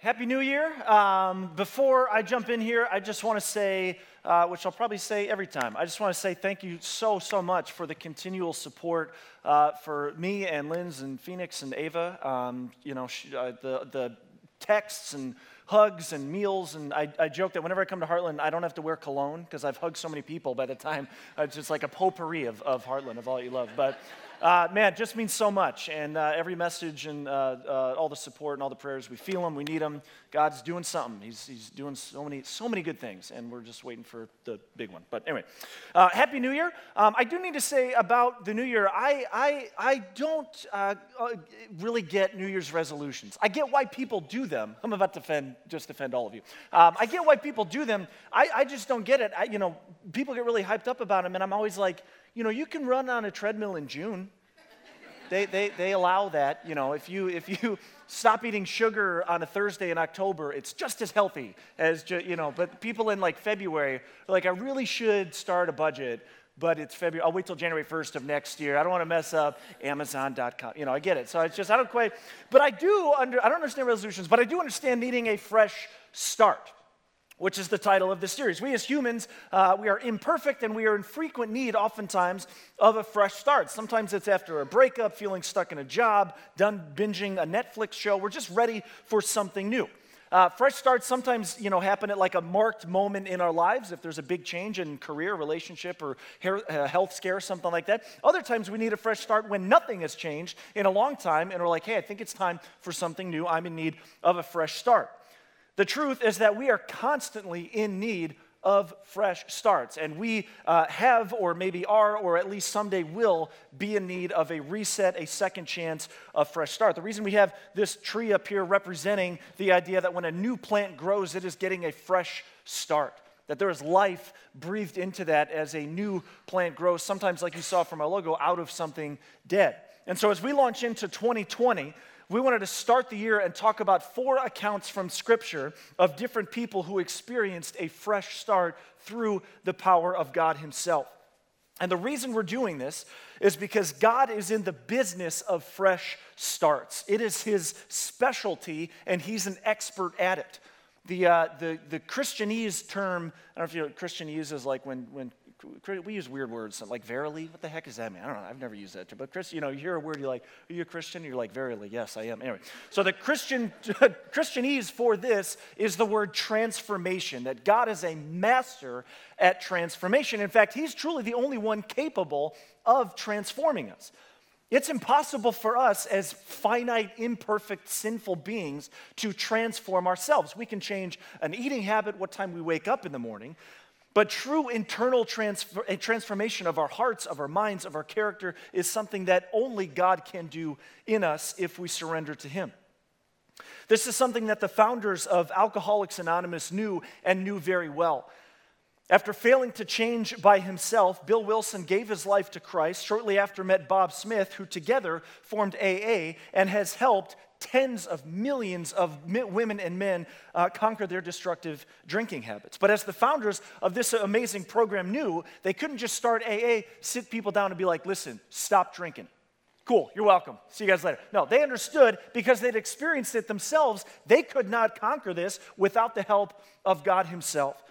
Happy New Year. Um, before I jump in here, I just want to say, uh, which I'll probably say every time, I just want to say thank you so, so much for the continual support uh, for me and Linz and Phoenix and Ava. Um, you know, sh- uh, the, the texts and hugs and meals. And I, I, joke that whenever I come to Heartland, I don't have to wear cologne because I've hugged so many people by the time. It's just like a potpourri of, of Heartland, of all you love. But uh, man, just means so much. And uh, every message and uh, uh, all the support and all the prayers, we feel them, we need them. God's doing something. He's, he's doing so many, so many good things, and we're just waiting for the big one. But anyway, uh, Happy New Year. Um, I do need to say about the New Year, I, I, I don't uh, really get New Year's resolutions. I get why people do them. I'm about to defend, just defend all of you. Um, I get why people do them. I, I just don't get it. I, you know, people get really hyped up about them, and I'm always like, you know, you can run on a treadmill in June. They, they, they allow that. You know, if you, if you stop eating sugar on a Thursday in October, it's just as healthy as, ju- you know, but people in like February are like, I really should start a budget, but it's February. I'll wait till January 1st of next year. I don't want to mess up Amazon.com. You know, I get it. So it's just, I don't quite, but I do under, I don't understand resolutions, but I do understand needing a fresh start which is the title of this series. We as humans, uh, we are imperfect and we are in frequent need, oftentimes, of a fresh start. Sometimes it's after a breakup, feeling stuck in a job, done binging a Netflix show. We're just ready for something new. Uh, fresh starts sometimes, you know, happen at like a marked moment in our lives. If there's a big change in career, relationship, or uh, health scare, something like that. Other times we need a fresh start when nothing has changed in a long time, and we're like, hey, I think it's time for something new. I'm in need of a fresh start. The truth is that we are constantly in need of fresh starts. And we uh, have, or maybe are, or at least someday will be in need of a reset, a second chance, a fresh start. The reason we have this tree up here representing the idea that when a new plant grows, it is getting a fresh start. That there is life breathed into that as a new plant grows, sometimes, like you saw from our logo, out of something dead. And so, as we launch into 2020, we wanted to start the year and talk about four accounts from Scripture of different people who experienced a fresh start through the power of God Himself. And the reason we're doing this is because God is in the business of fresh starts. It is His specialty, and He's an expert at it. The, uh, the, the Christianese term, I don't know if you know what Christianese is like when, when we use weird words like verily. What the heck does that mean? I don't know. I've never used that. term. But Chris, you know, you hear a word, you're like, are you a Christian? You're like, verily, yes, I am. Anyway, so the Christian Christianese for this is the word transformation. That God is a master at transformation. In fact, He's truly the only one capable of transforming us. It's impossible for us as finite, imperfect, sinful beings to transform ourselves. We can change an eating habit, what time we wake up in the morning, but true internal transfer, eh, transformation of our hearts, of our minds, of our character is something that only God can do in us if we surrender to Him. This is something that the founders of Alcoholics Anonymous knew and knew very well. After failing to change by himself, Bill Wilson gave his life to Christ, shortly after met Bob Smith, who together formed AA and has helped tens of millions of women and men uh, conquer their destructive drinking habits. But as the founders of this amazing program knew, they couldn't just start AA, sit people down and be like, listen, stop drinking. Cool, you're welcome. See you guys later. No, they understood because they'd experienced it themselves. They could not conquer this without the help of God Himself.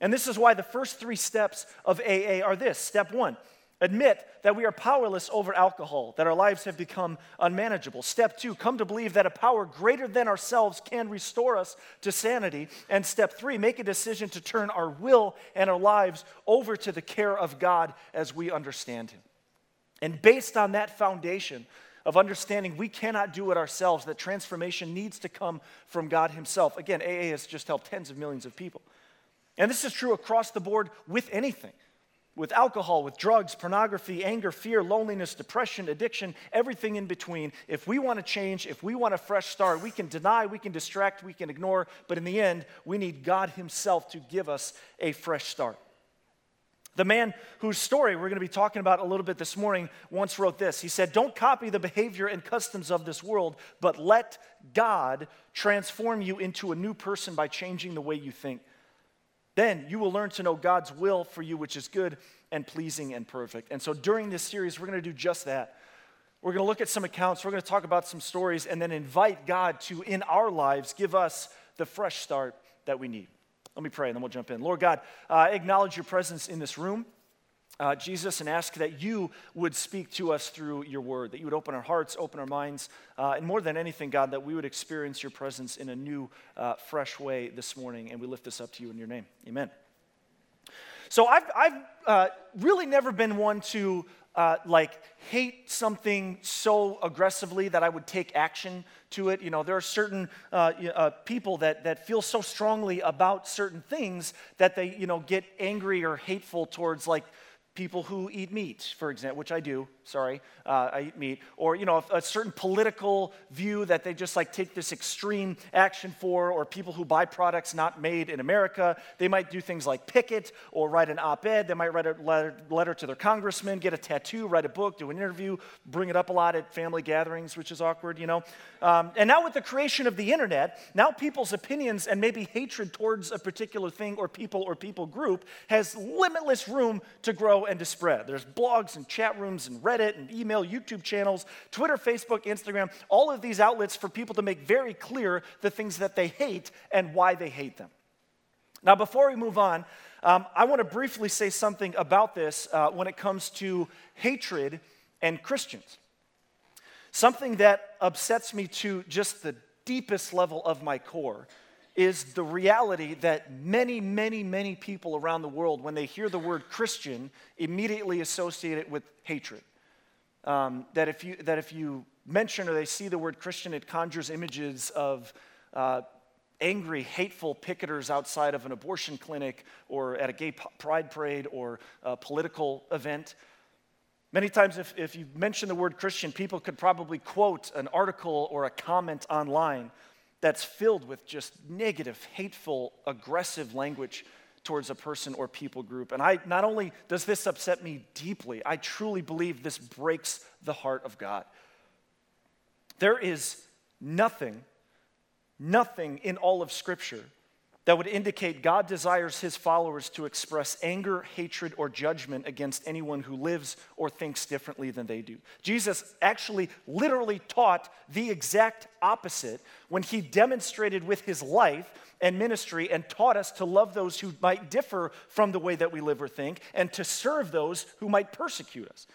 And this is why the first three steps of AA are this Step one, Admit that we are powerless over alcohol, that our lives have become unmanageable. Step two, come to believe that a power greater than ourselves can restore us to sanity. And step three, make a decision to turn our will and our lives over to the care of God as we understand Him. And based on that foundation of understanding we cannot do it ourselves, that transformation needs to come from God Himself. Again, AA has just helped tens of millions of people. And this is true across the board with anything with alcohol, with drugs, pornography, anger, fear, loneliness, depression, addiction, everything in between. If we want to change, if we want a fresh start, we can deny, we can distract, we can ignore, but in the end, we need God Himself to give us a fresh start. The man whose story we're going to be talking about a little bit this morning once wrote this. He said, Don't copy the behavior and customs of this world, but let God transform you into a new person by changing the way you think. Then you will learn to know God's will for you, which is good and pleasing and perfect. And so during this series, we're going to do just that. We're going to look at some accounts, we're going to talk about some stories, and then invite God to, in our lives, give us the fresh start that we need. Let me pray and then we'll jump in. Lord God, uh, acknowledge your presence in this room. Uh, Jesus, and ask that you would speak to us through your word, that you would open our hearts, open our minds, uh, and more than anything, God, that we would experience your presence in a new, uh, fresh way this morning. And we lift this up to you in your name. Amen. So I've, I've uh, really never been one to uh, like hate something so aggressively that I would take action to it. You know, there are certain uh, uh, people that, that feel so strongly about certain things that they, you know, get angry or hateful towards like people who eat meat, for example, which I do, sorry, uh, I eat meat, or, you know, a, a, certain political view that they just like take this extreme action for, or people who buy products not made in America. They might do things like picket or write an op ed. They might write a letter, letter to their congressman, get a tattoo, write a book, do an interview, bring it up a lot at family gatherings, which is awkward, you know. Um, and now with the creation of the internet, now people's opinions and maybe hatred towards a particular thing or people or people group has limitless room to grow and to spread. There's blogs and chat rooms and Reddit and email, YouTube channels, Twitter, Facebook, Instagram, all of these outlets for people to make very clear the things that they hate and why they hate them. Now, before we move on, um, I want to briefly say something about this uh, when it comes to hatred and Christians. Something that upsets me to just the deepest level of my core is the reality that many, many, many people around the world, when they hear the word Christian, immediately associate it with hatred. Um, that, if you, that if you mention or they see the word Christian, it conjures images of uh, angry, hateful picketers outside of an abortion clinic or at a gay pride parade or a political event. Many times, if, if you mention the word Christian, people could probably quote an article or a comment online that's filled with just negative, hateful, aggressive language towards a person or people group. And I not only does this upset me deeply, I truly believe this breaks the heart of God. There is nothing, nothing in all of Scripture that would indicate God desires his followers to express anger, hatred, or judgment against anyone who lives or thinks differently than they do. Jesus actually literally taught the exact opposite when he demonstrated with his life and ministry and taught us to love those who might differ from the way that we live or think and to serve those who might persecute us.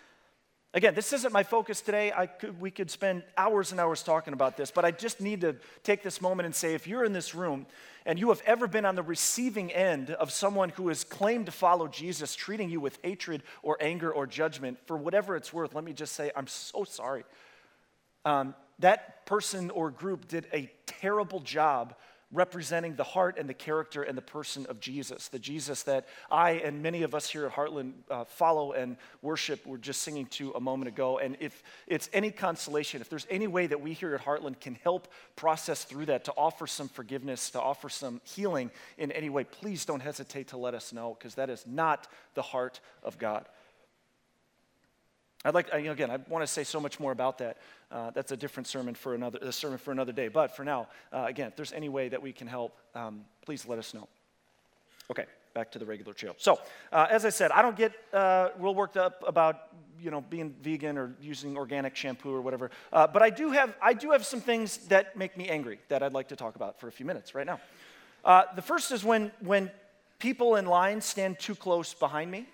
Again, this isn't my focus today. Could, we could spend hours and hours talking about this, but I just need to take this moment and say if you're in this room and you have ever been on the receiving end of someone who has claimed to follow Jesus, treating you with hatred or anger or judgment, for whatever it's worth, let me just say, I'm so sorry. Um, that person or group did a terrible job representing the heart and the character and the person of Jesus, the Jesus that I and many of us here at Heartland uh, follow and worship. We're just singing to a moment ago. And if it's any consolation, if there's any way that we here at Heartland can help process through that, to offer some forgiveness, to offer some healing in any way, please don't hesitate to let us know because that is not the heart of God. I'd like, again, I want to say so much more about that. Uh, that's a different sermon for another, a sermon for another day. But for now, uh, again, if there's any way that we can help, um, please let us know. Okay, back to the regular trail. So, uh, as I said, I don't get uh, real worked up about you know being vegan or using organic shampoo or whatever. Uh, but I do have I do have some things that make me angry that I'd like to talk about for a few minutes right now. Uh, the first is when when people in line stand too close behind me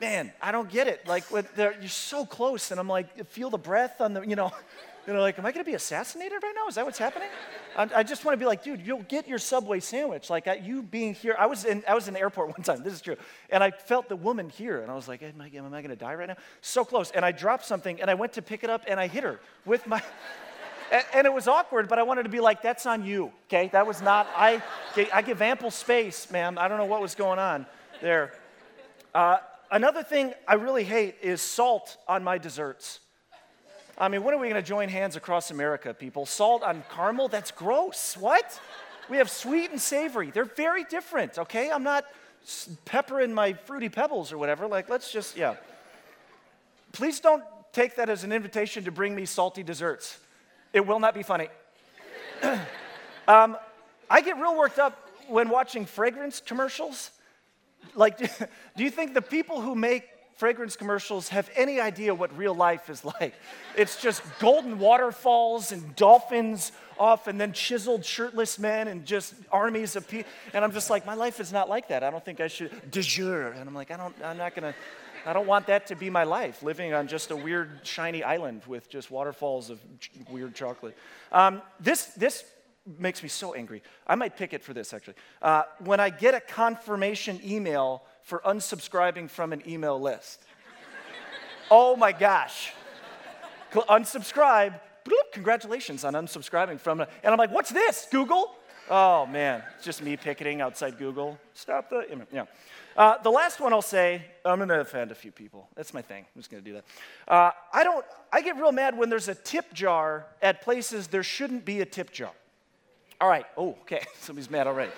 man, I don't get it. Like, you're so close, and I'm like, feel the breath on the, you know, you know, like, am I going to be assassinated right now? Is that what's happening? I, I just want to be like, dude, you'll get your Subway sandwich. Like, I, you being here, I was in, I was in the airport one time. This is true, and I felt the woman here, and I was like, am I, am I going to die right now? So close, and I dropped something, and I went to pick it up, and I hit her with my. and, and it was awkward, but I wanted to be like, that's on you, okay? That was not, I, I give ample space, ma'am. I don't know what was going on there. Uh, another thing I really hate is salt on my desserts. I mean, when are we going to join hands across America, people? Salt on caramel? That's gross. What? We have sweet and savory. They're very different, okay? I'm not pepper in my fruity pebbles or whatever. Like, let's just, yeah. Please don't take that as an invitation to bring me salty desserts. It will not be funny. um, I get real worked up when watching fragrance commercials like, do you think the people who make fragrance commercials have any idea what real life is like. It's just golden waterfalls and dolphins off, and then chiseled shirtless men and just armies of people. And I'm just like, my life is not like that. I don't think I should. J'adore. And I'm like, I don't, I'm not to. I don't want that to be my life, living on just a weird, shiny island with just waterfalls of weird chocolate. Um, this, this makes me so angry. I might pick it for this, actually. Uh, when I get a confirmation email for unsubscribing from an email list. oh my gosh. Unsubscribe. Bloop, congratulations on unsubscribing from it. And I'm like, what's this, Google? Oh man, it's just me picketing outside Google. Stop the, yeah. Uh, the last one I'll say, I'm to offend a few people. That's my thing. I'm just going to do that. Uh, I don't, I get real mad when there's a tip jar at places there shouldn't be a tip jar. All right. Oh, okay. Somebody's mad already.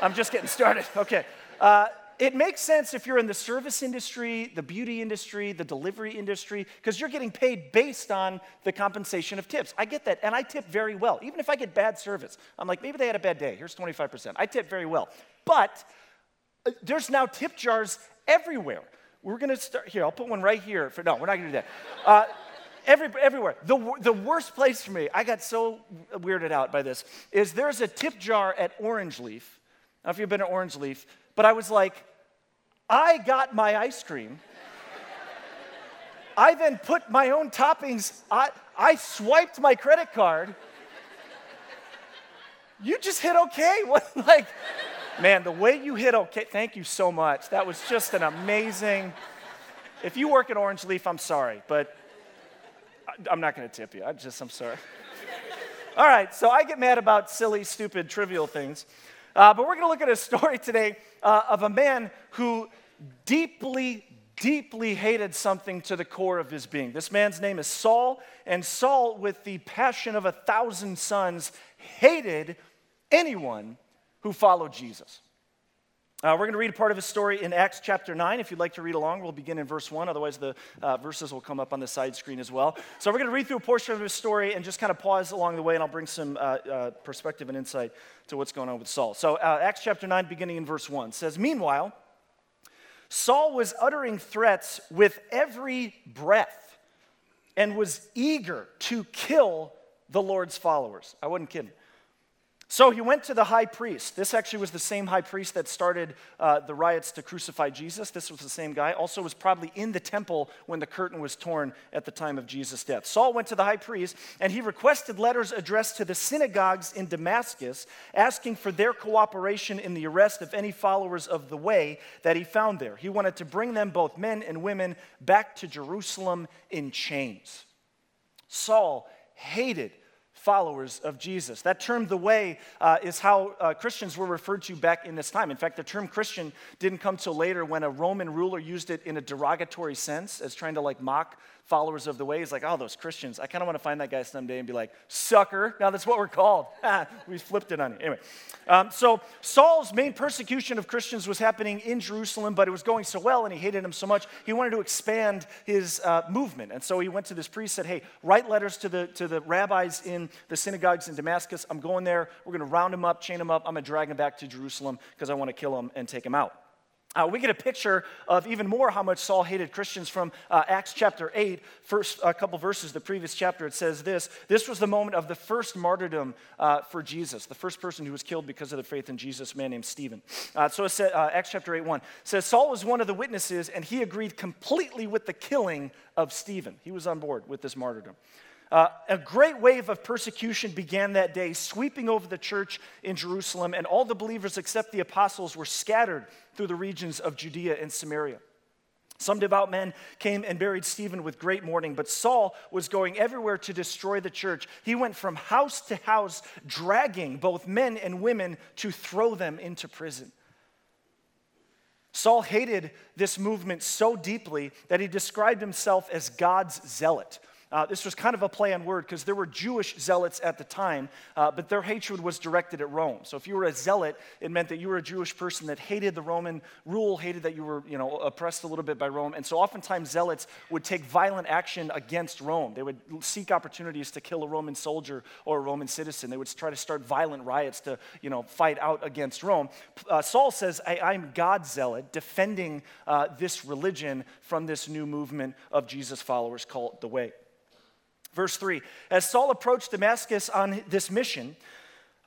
I'm just getting started. Okay. Uh, it makes sense if you're in the service industry, the beauty industry, the delivery industry, because you're getting paid based on the compensation of tips. I get that, and I tip very well. Even if I get bad service, I'm like, maybe they had a bad day. Here's 25%. I tip very well. But uh, there's now tip jars everywhere. We're going to start here. I'll put one right here. For, no, we're not going to do that. Uh, every, everywhere. The, the worst place for me, I got so weirded out by this, is there's a tip jar at Orange Leaf. I don't know if you've been at Orange Leaf, but I was like, I got my ice cream. I then put my own toppings, I, I swiped my credit card. You just hit okay. What, like, man, the way you hit okay, thank you so much. That was just an amazing. If you work at Orange Leaf, I'm sorry, but I'm not going to tip you. I just, I'm sorry. All right, so I get mad about silly, stupid, trivial things. Uh, but we're going to look at a story today uh, of a man who deeply, deeply hated something to the core of his being. This man's name is Saul, and Saul, with the passion of a thousand suns, hated anyone who followed Jesus. Uh, we're going to read a part of his story in Acts chapter 9. If you'd like to read along, we'll begin in verse 1. Otherwise, the uh, verses will come up on the side screen as well. So, we're going to read through a portion of his story and just kind of pause along the way, and I'll bring some uh, uh perspective and insight to what's going on with Saul. So, uh, Acts chapter 9, beginning in verse 1, says Meanwhile, Saul was uttering threats with every breath and was eager to kill the Lord's followers. I wasn't kidding. So he went to the high priest. This actually was the same high priest that started uh, the riots to crucify Jesus. This was the same guy. Also, was probably in the temple when the curtain was torn at the time of Jesus' death. Saul went to the high priest and he requested letters addressed to the synagogues in Damascus, asking for their cooperation in the arrest of any followers of the way that he found there. He wanted to bring them, both men and women, back to Jerusalem in chains. Saul hated followers of Jesus. That term, the way, uh, is how uh, Christians were referred to back in this time. In fact, the term Christian didn't come till later when a Roman ruler used it in a derogatory sense as trying to like mock followers of the way. He's like, oh, those Christians. I kind of want to find that guy someday and be like, sucker. Now that's what we're called. we flipped it on you. Anyway, um, so Saul's main persecution of Christians was happening in Jerusalem, but it was going so well and he hated him so much, he wanted to expand his uh, movement. And so he went to this priest, said, hey, write letters to the, to the rabbis in the synagogues in Damascus. I'm going there. We're going to round him up, chain him up. I'm going to drag him back to Jerusalem because I want to kill him and take him out. Uh, we get a picture of even more how much Saul hated Christians from uh, Acts chapter 8, first a couple verses, the previous chapter. It says this This was the moment of the first martyrdom uh, for Jesus, the first person who was killed because of the faith in Jesus, man named Stephen. Uh, so it said, uh, Acts chapter 8, 1 says, Saul was one of the witnesses, and he agreed completely with the killing of Stephen. He was on board with this martyrdom. Uh, a great wave of persecution began that day, sweeping over the church in Jerusalem, and all the believers except the apostles were scattered through the regions of Judea and Samaria. Some devout men came and buried Stephen with great mourning, but Saul was going everywhere to destroy the church. He went from house to house, dragging both men and women to throw them into prison. Saul hated this movement so deeply that he described himself as God's zealot. Uh, this was kind of a play on word because there were Jewish zealots at the time, uh, but their hatred was directed at Rome. So if you were a zealot, it meant that you were a Jewish person that hated the Roman rule, hated that you were you know, oppressed a little bit by Rome. And so oftentimes zealots would take violent action against Rome. They would seek opportunities to kill a Roman soldier or a Roman citizen. They would try to start violent riots to you know, fight out against Rome. Uh, Saul says, I, am God's zealot, defending uh, this religion from this new movement of Jesus' followers called the Way. Verse 3 As Saul approached Damascus on this mission,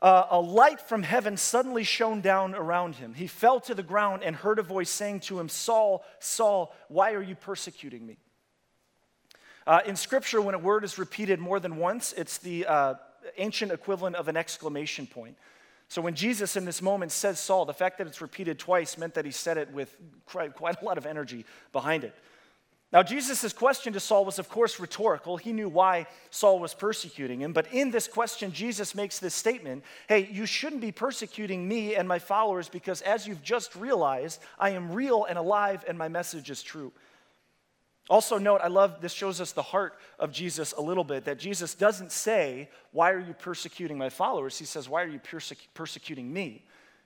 uh, a light from heaven suddenly shone down around him. He fell to the ground and heard a voice saying to him, Saul, Saul, why are you persecuting me? Uh, in Scripture, when a word is repeated more than once, it's the uh, ancient equivalent of an exclamation point. So when Jesus in this moment says Saul, the fact that it's repeated twice meant that he said it with quite, quite a lot of energy behind it. Now, Jesus' question to Saul was, of course, rhetorical. He knew why Saul was persecuting him. But in this question, Jesus makes this statement Hey, you shouldn't be persecuting me and my followers because, as you've just realized, I am real and alive and my message is true. Also, note, I love this shows us the heart of Jesus a little bit that Jesus doesn't say, Why are you persecuting my followers? He says, Why are you persecu- persecuting me?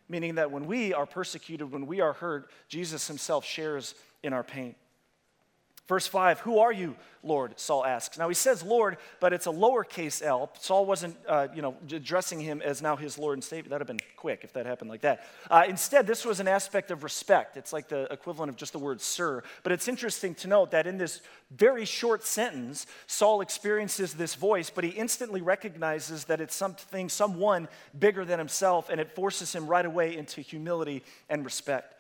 Meaning that when we are persecuted, when we are hurt, Jesus himself shares in our pain. Verse 5, Who are you, Lord? Saul asks. Now he says Lord, but it's a lowercase l. Saul wasn't, uh, you know, addressing him as now his Lord and Savior. That would have been quick if that happened like that. Uh, instead, this was an aspect of respect. It's like the equivalent of just the word sir. But it's interesting to note that in this very short sentence, Saul experiences this voice, but he instantly recognizes that it's something, someone bigger than himself, and it forces him right away into humility and respect.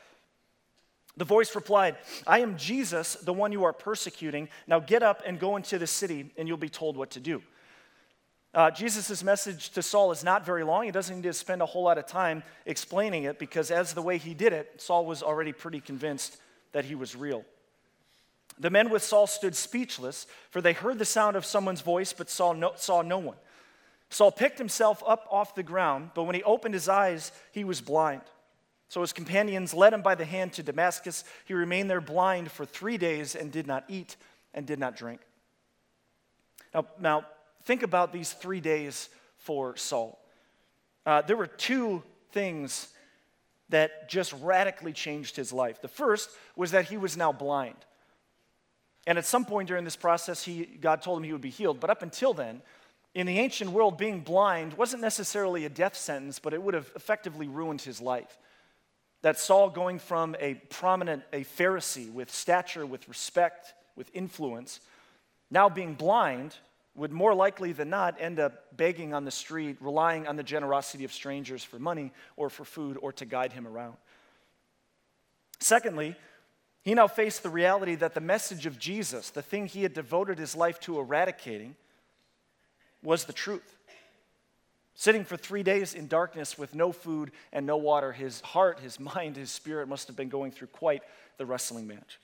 The voice replied, I am Jesus, the one you are persecuting. Now get up and go into the city, and you'll be told what to do. Uh, Jesus' message to Saul is not very long. He doesn't need to spend a whole lot of time explaining it because, as the way he did it, Saul was already pretty convinced that he was real. The men with Saul stood speechless, for they heard the sound of someone's voice but saw no, saw no one. Saul picked himself up off the ground, but when he opened his eyes, he was blind. So his companions led him by the hand to Damascus. He remained there blind for three days and did not eat and did not drink. Now, now think about these three days for Saul. Uh, there were two things that just radically changed his life. The first was that he was now blind. And at some point during this process, he, God told him he would be healed. But up until then, in the ancient world, being blind wasn't necessarily a death sentence, but it would have effectively ruined his life that Saul, going from a prominent, a Pharisee with stature, with respect, with influence, now being blind, would more likely than not end up begging on the street, relying on the generosity of strangers for money or for food or to guide him around. Secondly, he now faced the reality that the message of Jesus, the thing he had devoted his life to eradicating, was the truth. Sitting for three days in darkness with no food and no water, his heart, his mind, his spirit must have been going through quite the wrestling match.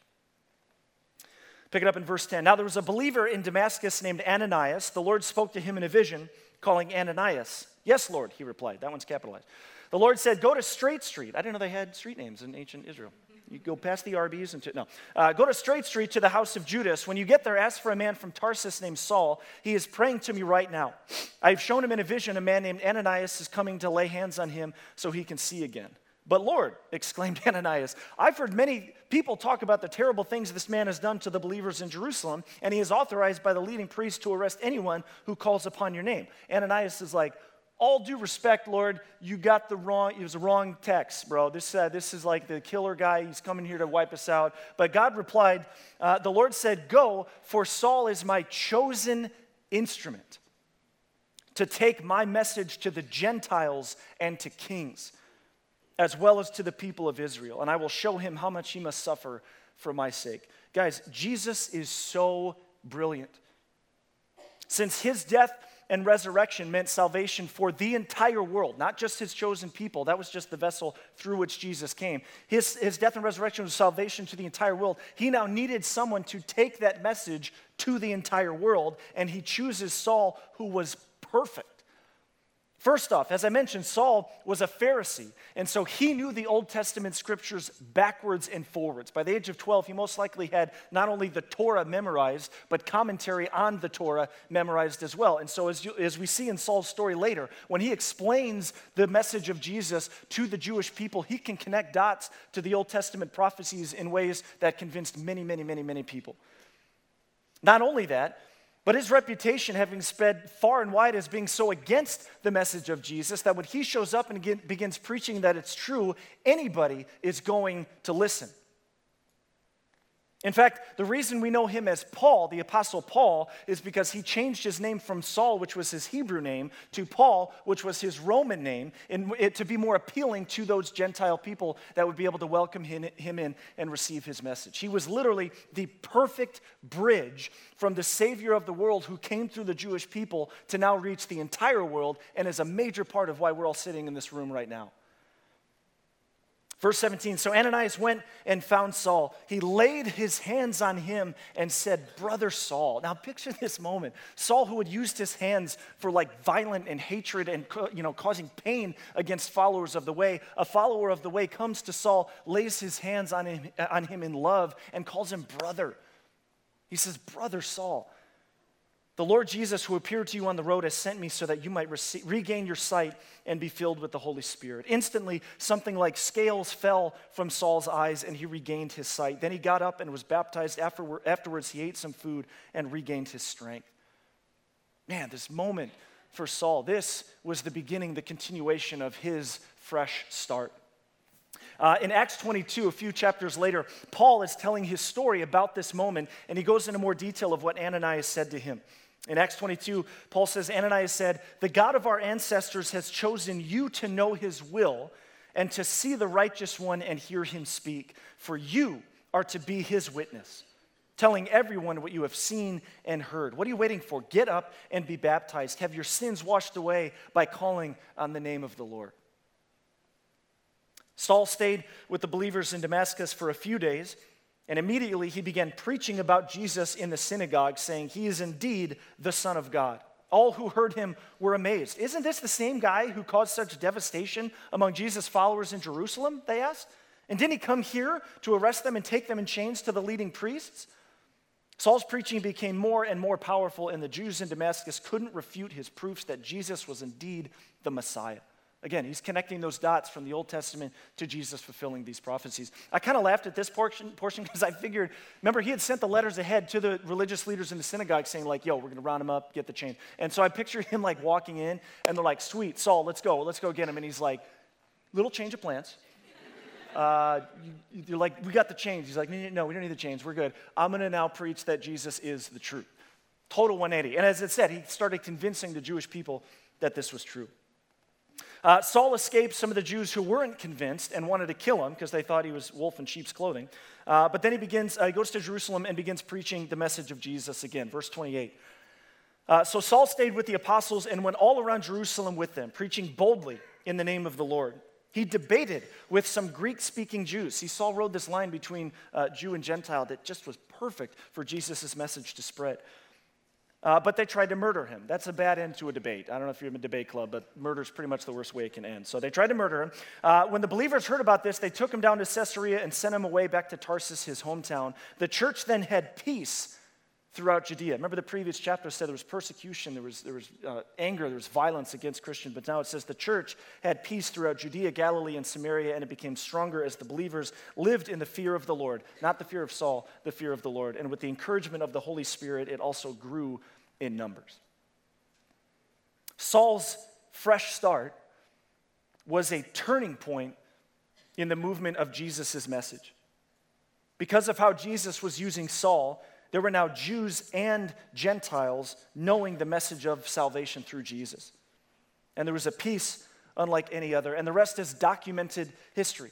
Pick it up in verse 10. Now there was a believer in Damascus named Ananias. The Lord spoke to him in a vision, calling Ananias. Yes, Lord, he replied. That one's capitalized. The Lord said, Go to Straight Street. I didn't know they had street names in ancient Israel. You go past the Arby's and to, no. Uh, go to Straight Street to the house of Judas. When you get there, ask for a man from Tarsus named Saul. He is praying to me right now. I've shown him in a vision a man named Ananias is coming to lay hands on him so he can see again. But Lord, exclaimed Ananias, I've heard many people talk about the terrible things this man has done to the believers in Jerusalem, and he is authorized by the leading priest to arrest anyone who calls upon your name. Ananias is like, all due respect, Lord, you got the wrong, it was the wrong text, bro. This, uh, this is like the killer guy. He's coming here to wipe us out. But God replied, uh, The Lord said, Go, for Saul is my chosen instrument to take my message to the Gentiles and to kings, as well as to the people of Israel. And I will show him how much he must suffer for my sake. Guys, Jesus is so brilliant. Since his death, and resurrection meant salvation for the entire world, not just his chosen people. That was just the vessel through which Jesus came. His, his death and resurrection was salvation to the entire world. He now needed someone to take that message to the entire world, and he chooses Saul, who was perfect. First off, as I mentioned, Saul was a Pharisee, and so he knew the Old Testament scriptures backwards and forwards. By the age of 12, he most likely had not only the Torah memorized, but commentary on the Torah memorized as well. And so, as, you, as we see in Saul's story later, when he explains the message of Jesus to the Jewish people, he can connect dots to the Old Testament prophecies in ways that convinced many, many, many, many people. Not only that, but his reputation having spread far and wide as being so against the message of Jesus that when he shows up and begins preaching that it's true, anybody is going to listen. In fact, the reason we know him as Paul, the Apostle Paul, is because he changed his name from Saul, which was his Hebrew name, to Paul, which was his Roman name, in, it, to be more appealing to those Gentile people that would be able to welcome him, him in and receive his message. He was literally the perfect bridge from the Savior of the world who came through the Jewish people to now reach the entire world and is a major part of why we're all sitting in this room right now. Verse 17 So Ananias went and found Saul. He laid his hands on him and said, Brother Saul. Now picture this moment. Saul, who had used his hands for like violent and hatred and you know, causing pain against followers of the way, a follower of the way comes to Saul, lays his hands on him, on him in love, and calls him brother. He says, Brother Saul. The Lord Jesus, who appeared to you on the road, has sent me so that you might receive, regain your sight and be filled with the Holy Spirit. Instantly, something like scales fell from Saul's eyes and he regained his sight. Then he got up and was baptized. Afterward, afterwards, he ate some food and regained his strength. Man, this moment for Saul, this was the beginning, the continuation of his fresh start. Uh, in Acts 22, a few chapters later, Paul is telling his story about this moment, and he goes into more detail of what Ananias said to him. In Acts 22, Paul says, Ananias said, The God of our ancestors has chosen you to know his will and to see the righteous one and hear him speak, for you are to be his witness, telling everyone what you have seen and heard. What are you waiting for? Get up and be baptized. Have your sins washed away by calling on the name of the Lord. Saul stayed with the believers in Damascus for a few days. And immediately he began preaching about Jesus in the synagogue, saying, He is indeed the Son of God. All who heard him were amazed. Isn't this the same guy who caused such devastation among Jesus' followers in Jerusalem? They asked. And didn't he come here to arrest them and take them in chains to the leading priests? Saul's preaching became more and more powerful, and the Jews in Damascus couldn't refute his proofs that Jesus was indeed the Messiah. Again, he's connecting those dots from the Old Testament to Jesus fulfilling these prophecies. I kind of laughed at this portion because I figured, remember, he had sent the letters ahead to the religious leaders in the synagogue saying, like, yo, we're going to round him up, get the chain. And so I pictured him like walking in, and they're like, sweet, Saul, let's go, let's go get him. And he's like, little change of plans. Uh, you, are like, we got the chains. He's like, no, we don't need the chains. We're good. I'm going to now preach that Jesus is the truth. Total 180. And as it said, he started convincing the Jewish people that this was true. Uh, Saul escaped some of the Jews who weren't convinced and wanted to kill him because they thought he was wolf in sheep's clothing. Uh, but then he begins, uh, he goes to Jerusalem and begins preaching the message of Jesus again. Verse 28. Uh, so Saul stayed with the apostles and went all around Jerusalem with them, preaching boldly in the name of the Lord. He debated with some Greek speaking Jews. See, Saul rode this line between uh, Jew and Gentile that just was perfect for Jesus' message to spread. Uh, but they tried to murder him. That's a bad end to a debate. I don't know if you're in a debate club, but murder is pretty much the worst way it can end. So they tried to murder him. Uh, when the believers heard about this, they took him down to Caesarea and sent him away back to Tarsus, his hometown. The church then had peace throughout Judea. Remember the previous chapter said there was persecution, there was, there was uh, anger, there was violence against Christians, but now it says the church had peace throughout Judea, Galilee, and Samaria, and it became stronger as the believers lived in the fear of the Lord, not the fear of Saul, the fear of the Lord. And with the encouragement of the Holy Spirit, it also grew in numbers. Saul's fresh start was a turning point in the movement of Jesus' message. Because of how Jesus was using Saul, there were now Jews and Gentiles knowing the message of salvation through Jesus. And there was a peace unlike any other. And the rest is documented history.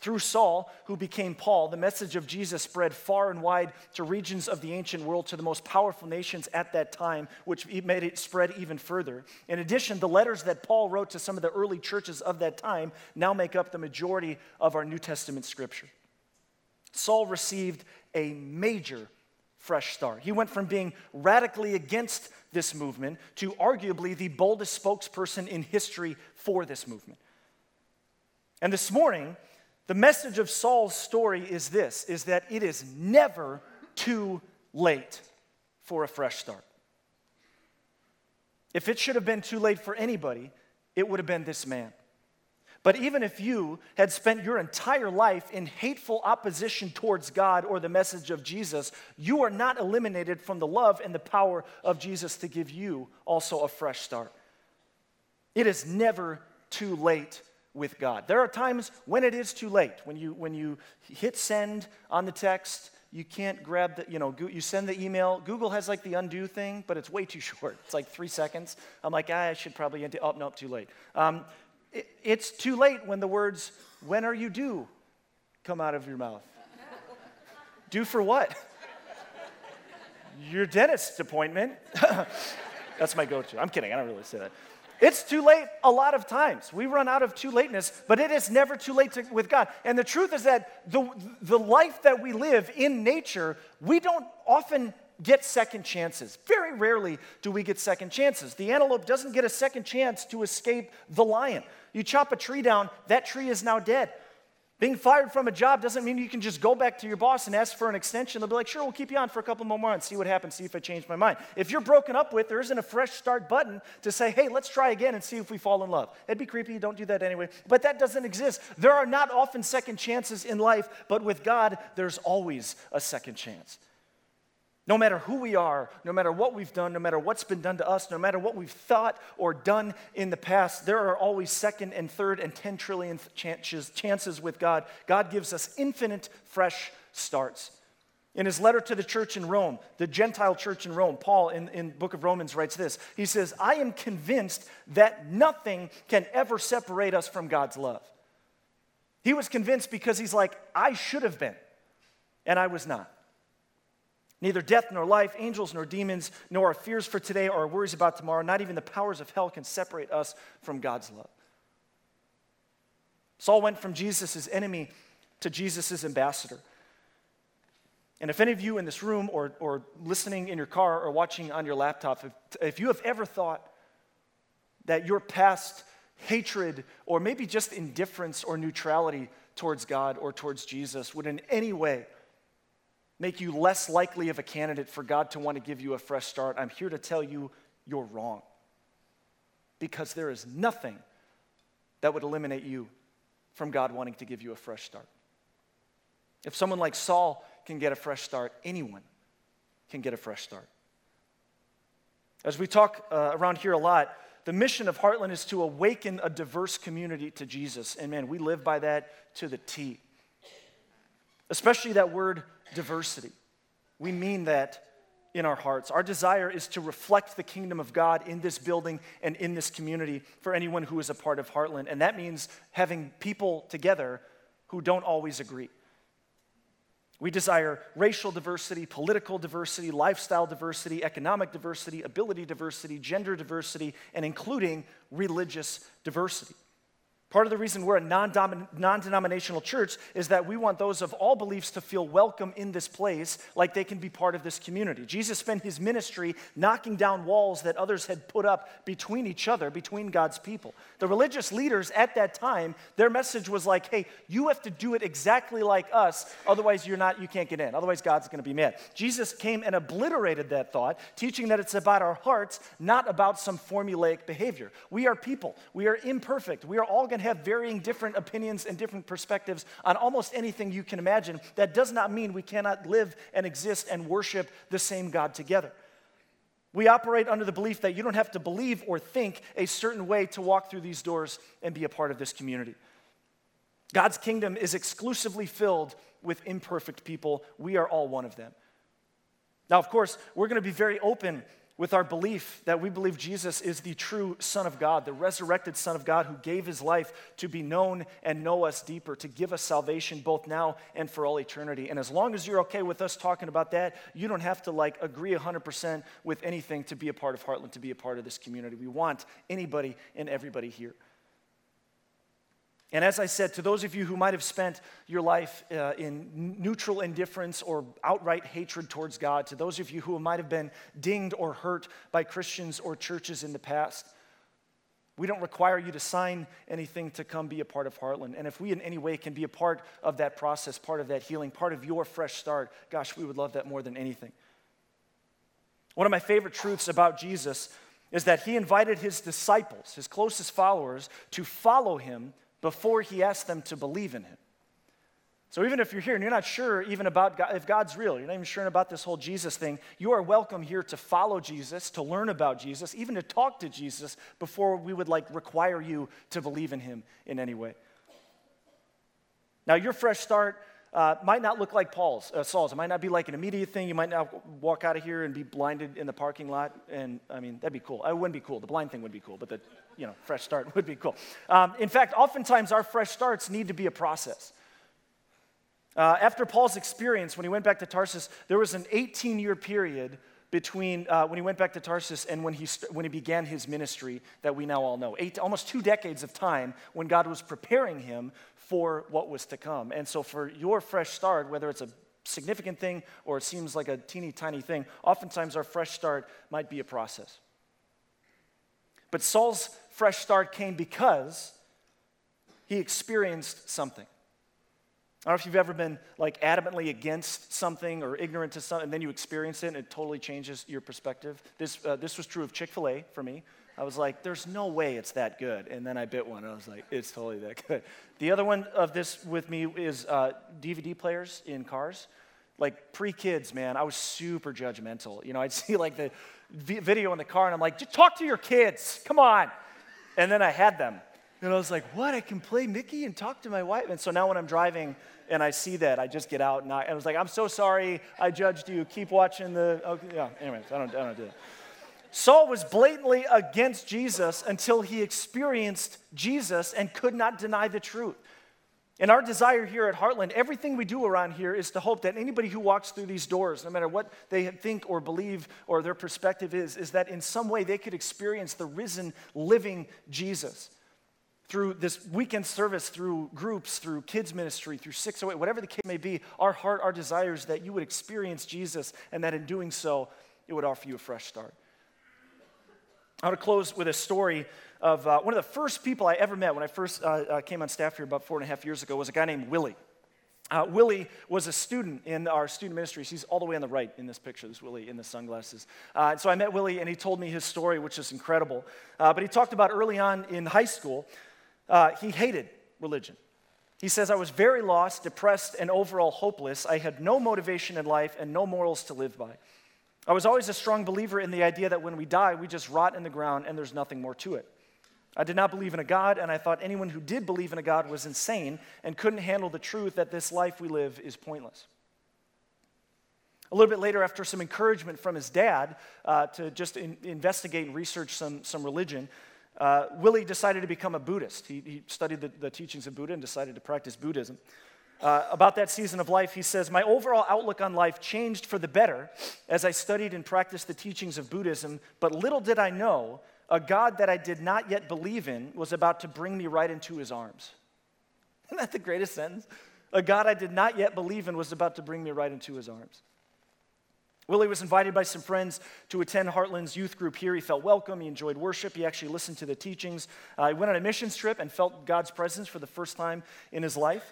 Through Saul, who became Paul, the message of Jesus spread far and wide to regions of the ancient world, to the most powerful nations at that time, which made it spread even further. In addition, the letters that Paul wrote to some of the early churches of that time now make up the majority of our New Testament scripture. Saul received a major fresh start. He went from being radically against this movement to arguably the boldest spokesperson in history for this movement. And this morning, the message of Saul's story is this is that it is never too late for a fresh start. If it should have been too late for anybody, it would have been this man. But even if you had spent your entire life in hateful opposition towards God or the message of Jesus, you are not eliminated from the love and the power of Jesus to give you also a fresh start. It is never too late with God. There are times when it is too late. When you, when you hit send on the text, you can't grab the, you know, you send the email. Google has like the undo thing, but it's way too short. It's like three seconds. I'm like, ah, I should probably undo. Oh, no, too late. Um, it's too late when the words, when are you due, come out of your mouth. due for what? Your dentist's appointment. That's my go to. I'm kidding, I don't really say that. It's too late a lot of times. We run out of too lateness, but it is never too late to, with God. And the truth is that the, the life that we live in nature, we don't often get second chances. Very rarely do we get second chances. The antelope doesn't get a second chance to escape the lion. You chop a tree down, that tree is now dead. Being fired from a job doesn't mean you can just go back to your boss and ask for an extension. They'll be like, sure, we'll keep you on for a couple more months, see what happens, see if I change my mind. If you're broken up with, there isn't a fresh start button to say, hey, let's try again and see if we fall in love. It'd be creepy, don't do that anyway. But that doesn't exist. There are not often second chances in life, but with God, there's always a second chance. No matter who we are, no matter what we've done, no matter what's been done to us, no matter what we've thought or done in the past, there are always second and third and 10 trillion chances, chances with God. God gives us infinite fresh starts. In his letter to the church in Rome, the Gentile church in Rome, Paul in, in book of Romans writes this. He says, I am convinced that nothing can ever separate us from God's love. He was convinced because he's like, I should have been, and I was not. Neither death nor life, angels nor demons, nor our fears for today or our worries about tomorrow, not even the powers of hell can separate us from God's love. Saul went from Jesus' enemy to Jesus' ambassador. And if any of you in this room or, or listening in your car or watching on your laptop, if, if you have ever thought that your past hatred or maybe just indifference or neutrality towards God or towards Jesus would in any way make you less likely of a candidate for God to want to give you a fresh start, I'm here to tell you you're wrong. Because there is nothing that would eliminate you from God wanting to give you a fresh start. If someone like Saul can get a fresh start, anyone can get a fresh start. As we talk uh, around here a lot, the mission of Heartland is to awaken a diverse community to Jesus. And man, we live by that to the T. Especially that word diversity. We mean that in our hearts. Our desire is to reflect the kingdom of God in this building and in this community for anyone who is a part of Heartland. And that means having people together who don't always agree. We desire racial diversity, political diversity, lifestyle diversity, economic diversity, ability diversity, gender diversity, and including religious diversity. Part of the reason we're a non denominational church is that we want those of all beliefs to feel welcome in this place, like they can be part of this community. Jesus spent his ministry knocking down walls that others had put up between each other, between God's people. The religious leaders at that time, their message was like, hey, you have to do it exactly like us, otherwise you're not, you can't get in. Otherwise, God's gonna be mad. Jesus came and obliterated that thought, teaching that it's about our hearts, not about some formulaic behavior. We are people, we are imperfect, we are all gonna have varying different opinions and different perspectives on almost anything you can imagine. That does not mean we cannot live and exist and worship the same God together. We operate under the belief that you don't have to believe or think a certain way to walk through these doors and be a part of this community. God's kingdom is exclusively filled with imperfect people. We are all one of them. Now, of course, we're going to be very open with our belief that we believe Jesus is the true Son of God, the resurrected Son of God who gave his life to be known and know us deeper, to give us salvation both now and for all eternity. And as long as you're okay with us talking about that, you don't have to like agree 100% with anything to be a part of Heartland, to be a part of this community. We want anybody and everybody here. And as I said, to those of you who might have spent your life uh, in neutral indifference or outright hatred towards God, to those of you who might have been dinged or hurt by Christians or churches in the past, we don't require you to sign anything to come be a part of Heartland. And if we in any way can be a part of that process, part of that healing, part of your fresh start, gosh, we would love that more than anything. One of my favorite truths about Jesus is that he invited his disciples, his closest followers, to follow him before he asked them to believe in him. So even if you're here and you're not sure even about God, if God's real, you're not even sure about this whole Jesus thing, you are welcome here to follow Jesus, to learn about Jesus, even to talk to Jesus before we would like require you to believe in him in any way. Now, your fresh start uh, might not look like Paul's, uh, Saul's. It might not be like an immediate thing. You might not walk out of here and be blinded in the parking lot. And I mean, that'd be cool. It wouldn't be cool. The blind thing would be cool, but the you know fresh start would be cool. Um, in fact, oftentimes our fresh starts need to be a process. Uh, after Paul's experience, when he went back to Tarsus, there was an 18 year period between uh, when he went back to Tarsus and when he, st- when he began his ministry that we now all know. Eight, almost two decades of time when God was preparing him for what was to come. And so, for your fresh start, whether it's a significant thing or it seems like a teeny tiny thing, oftentimes our fresh start might be a process. But Saul's fresh start came because he experienced something. I don't know if you've ever been like adamantly against something or ignorant to something, and then you experience it and it totally changes your perspective. This, uh, this was true of Chick fil A for me. I was like, there's no way it's that good. And then I bit one and I was like, it's totally that good. The other one of this with me is uh, DVD players in cars. Like pre kids, man, I was super judgmental. You know, I'd see like the video in the car and I'm like, just talk to your kids, come on. And then I had them. And I was like, what? I can play Mickey and talk to my wife? And so now when I'm driving and I see that, I just get out and I, I was like, I'm so sorry, I judged you. Keep watching the. Okay, yeah, anyways, I don't, I don't do that. Saul was blatantly against Jesus until he experienced Jesus and could not deny the truth. And our desire here at Heartland, everything we do around here is to hope that anybody who walks through these doors, no matter what they think or believe or their perspective is, is that in some way they could experience the risen, living Jesus through this weekend service, through groups, through kids' ministry, through 608, whatever the case may be. Our heart, our desire is that you would experience Jesus and that in doing so, it would offer you a fresh start. I want to close with a story of uh, one of the first people I ever met when I first uh, uh, came on staff here about four and a half years ago was a guy named Willie. Uh, Willie was a student in our student ministries. He's all the way on the right in this picture. This Willie in the sunglasses. Uh, so I met Willie, and he told me his story, which is incredible. Uh, but he talked about early on in high school, he hated religion. He says, I was very lost, depressed, and overall hopeless. I had no motivation in life and no morals to live by. I was always a strong believer in the idea that when we die, we just rot in the ground and there's nothing more to it. I did not believe in a God, and I thought anyone who did believe in a God was insane and couldn't handle the truth that this life we live is pointless. A little bit later, after some encouragement from his dad uh, to just in, investigate and research some, some religion, uh, Willie decided to become a Buddhist. He, he studied the, the teachings of Buddha and decided to practice Buddhism. Uh, about that season of life, he says, My overall outlook on life changed for the better as I studied and practiced the teachings of Buddhism, but little did I know a God that I did not yet believe in was about to bring me right into his arms. Isn't that the greatest sentence? A God I did not yet believe in was about to bring me right into his arms. Willie was invited by some friends to attend Heartland's youth group here. He felt welcome. He enjoyed worship. He actually listened to the teachings. Uh, he went on a missions trip and felt God's presence for the first time in his life.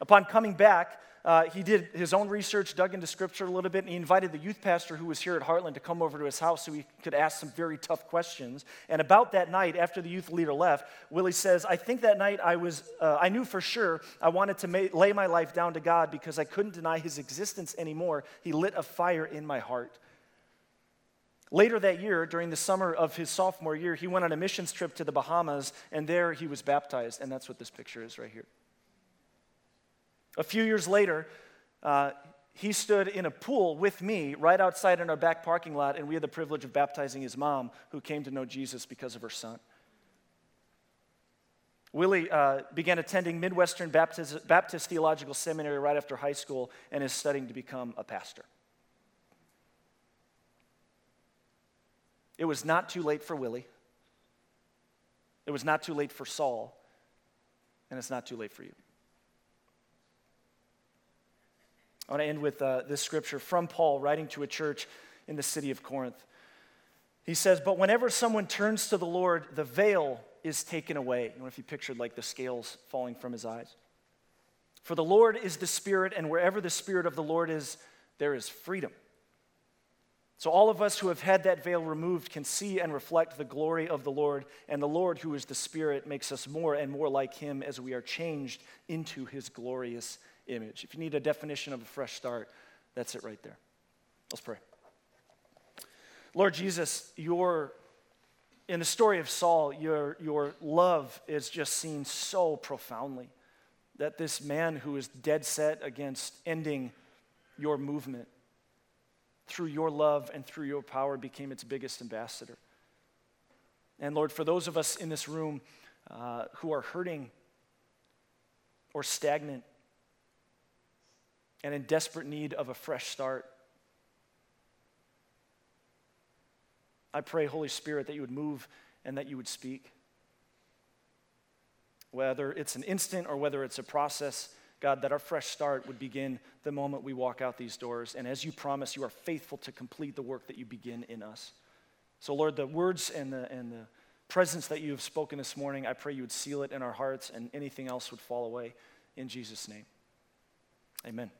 Upon coming back, uh, he did his own research, dug into scripture a little bit, and he invited the youth pastor who was here at Heartland to come over to his house so he could ask some very tough questions. And about that night, after the youth leader left, Willie says, I think that night I was, uh, I knew for sure I wanted to ma- lay my life down to God because I couldn't deny his existence anymore. He lit a fire in my heart. Later that year, during the summer of his sophomore year, he went on a missions trip to the Bahamas, and there he was baptized. And that's what this picture is right here. A few years later, uh, he stood in a pool with me right outside in our back parking lot, and we had the privilege of baptizing his mom, who came to know Jesus because of her son. Willie uh, began attending Midwestern Baptist, Baptist Theological Seminary right after high school and is studying to become a pastor. It was not too late for Willie. It was not too late for Saul. and it's not too late for you. I want to end with uh, this scripture from Paul writing to a church in the city of Corinth. He says, But whenever someone turns to the Lord, the veil is taken away. You know, if you pictured like the scales falling from his eyes. For the Lord is the Spirit, and wherever the Spirit of the Lord is, there is freedom. So, all of us who have had that veil removed can see and reflect the glory of the Lord, and the Lord, who is the Spirit, makes us more and more like Him as we are changed into His glorious image. If you need a definition of a fresh start, that's it right there. Let's pray. Lord Jesus, your in the story of Saul, your, your love is just seen so profoundly that this man who is dead set against ending your movement through your love and through your power became its biggest ambassador. And Lord, for those of us in this room uh, who are hurting or stagnant and in desperate need of a fresh start, I pray, Holy Spirit, that you would move and that you would speak. Whether it's an instant or whether it's a process, God, that our fresh start would begin the moment we walk out these doors. And as you promise, you are faithful to complete the work that you begin in us. So, Lord, the words and the, and the presence that you have spoken this morning, I pray you would seal it in our hearts and anything else would fall away. In Jesus' name, amen.